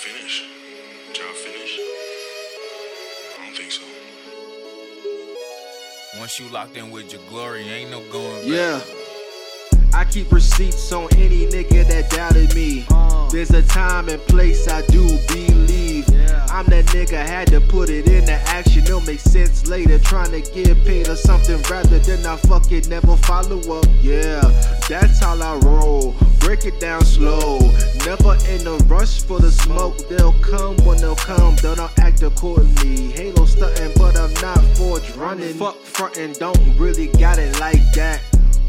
finish? Job finish? I don't think so. Once you locked in with your glory, ain't no going back. Yeah. I keep receipts on any nigga that doubted me. Uh. There's a time and place I do believe. I'm that nigga, had to put it into action. It'll make sense later. Trying to get paid or something rather than I fucking never follow up. Yeah, that's how I roll. Break it down slow. Never in a rush for the smoke. They'll come when they'll come. Don't act accordingly. Halo stunting, but I'm not forged running. Fuck frontin', don't really got it like that.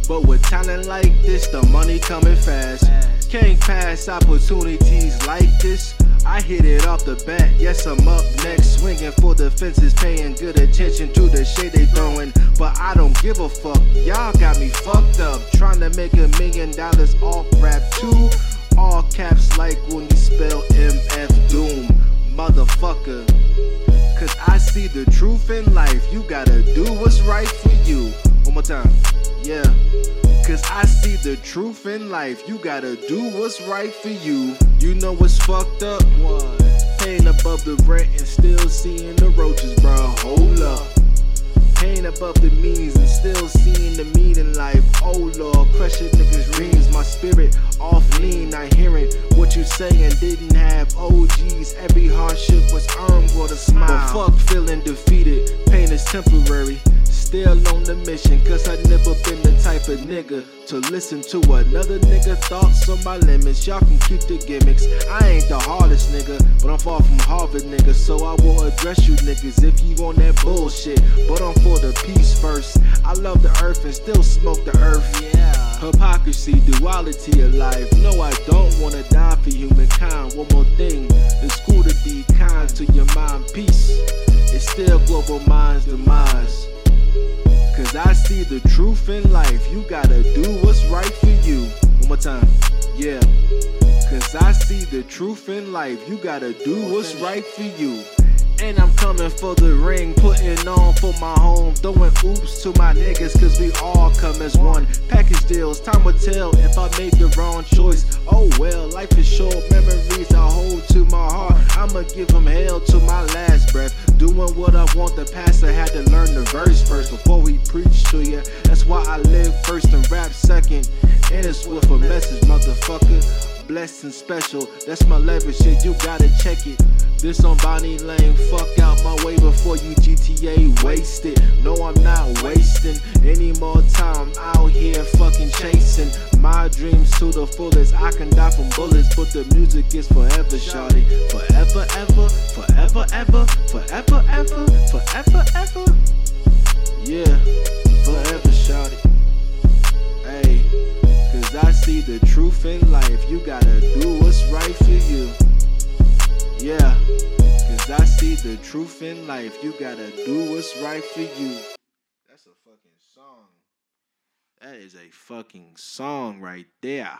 But with talent like this, the money coming fast. Can't pass opportunities like this. I hit it off the bat. Yes, I'm up next, swinging for the fences, paying good attention to the shade they throwing. But I don't give a fuck. Y'all got me fucked up, trying to make a million dollars off rap too. All caps like when you spell MF DOOM, motherfucker. Cause I see the truth in life. You gotta do what's right for you. One more time. Yeah. Cause I see the truth in life. You gotta do what's right for you. You know what's fucked up? What? Paying above the rent and still seeing the roaches, bro. Hold up. Paying above the means and still seeing the mean in life. Oh lord, crushing niggas' dreams. My spirit off lean. I hearing what you saying. Didn't have OGs. Every hardship was earned with a smile. But fuck feeling defeated. Pain is temporary. Still on the mission, cause I never been the type of nigga to listen to another nigga thoughts on my limits. Y'all can keep the gimmicks. I ain't the hardest nigga, but I'm far from Harvard nigga, so I will address you niggas if you on that bullshit. But I'm for the peace first. I love the earth and still smoke the earth. Yeah. Hypocrisy, duality of life. No, I don't wanna die for humankind. One more thing, it's cool to be kind to your mind. Peace. It's still global minds demise. Cause I see the truth in life. You gotta do what's right for you. One more time. Yeah. Cause I see the truth in life. You gotta do what's right for you. And I'm coming for the ring, putting on for my home. Throwing oops to my niggas, cause we all come as one. Package deals, time will tell if I made the wrong choice. Oh well, life is short, memories I hold to my heart. I'ma give them hell to my last. Doing what I want, the pastor had to learn the verse first before he preached to ya. That's why I live first and rap second. And it's with a message, motherfucker. Blessed and special, that's my leverage shit, you gotta check it. This on Bonnie Lane, fuck out my way before you GTA wasted. No, I'm not wasting any more time out here fucking chasing my dreams to the fullest. I can die from bullets, but the music is forever, shawty. Forever, ever, forever, ever, forever, ever, forever, ever. Yeah, see the truth in life. You gotta do what's right for you. Yeah, cause I see the truth in life. You gotta do what's right for you. That's a fucking song. That is a fucking song right there.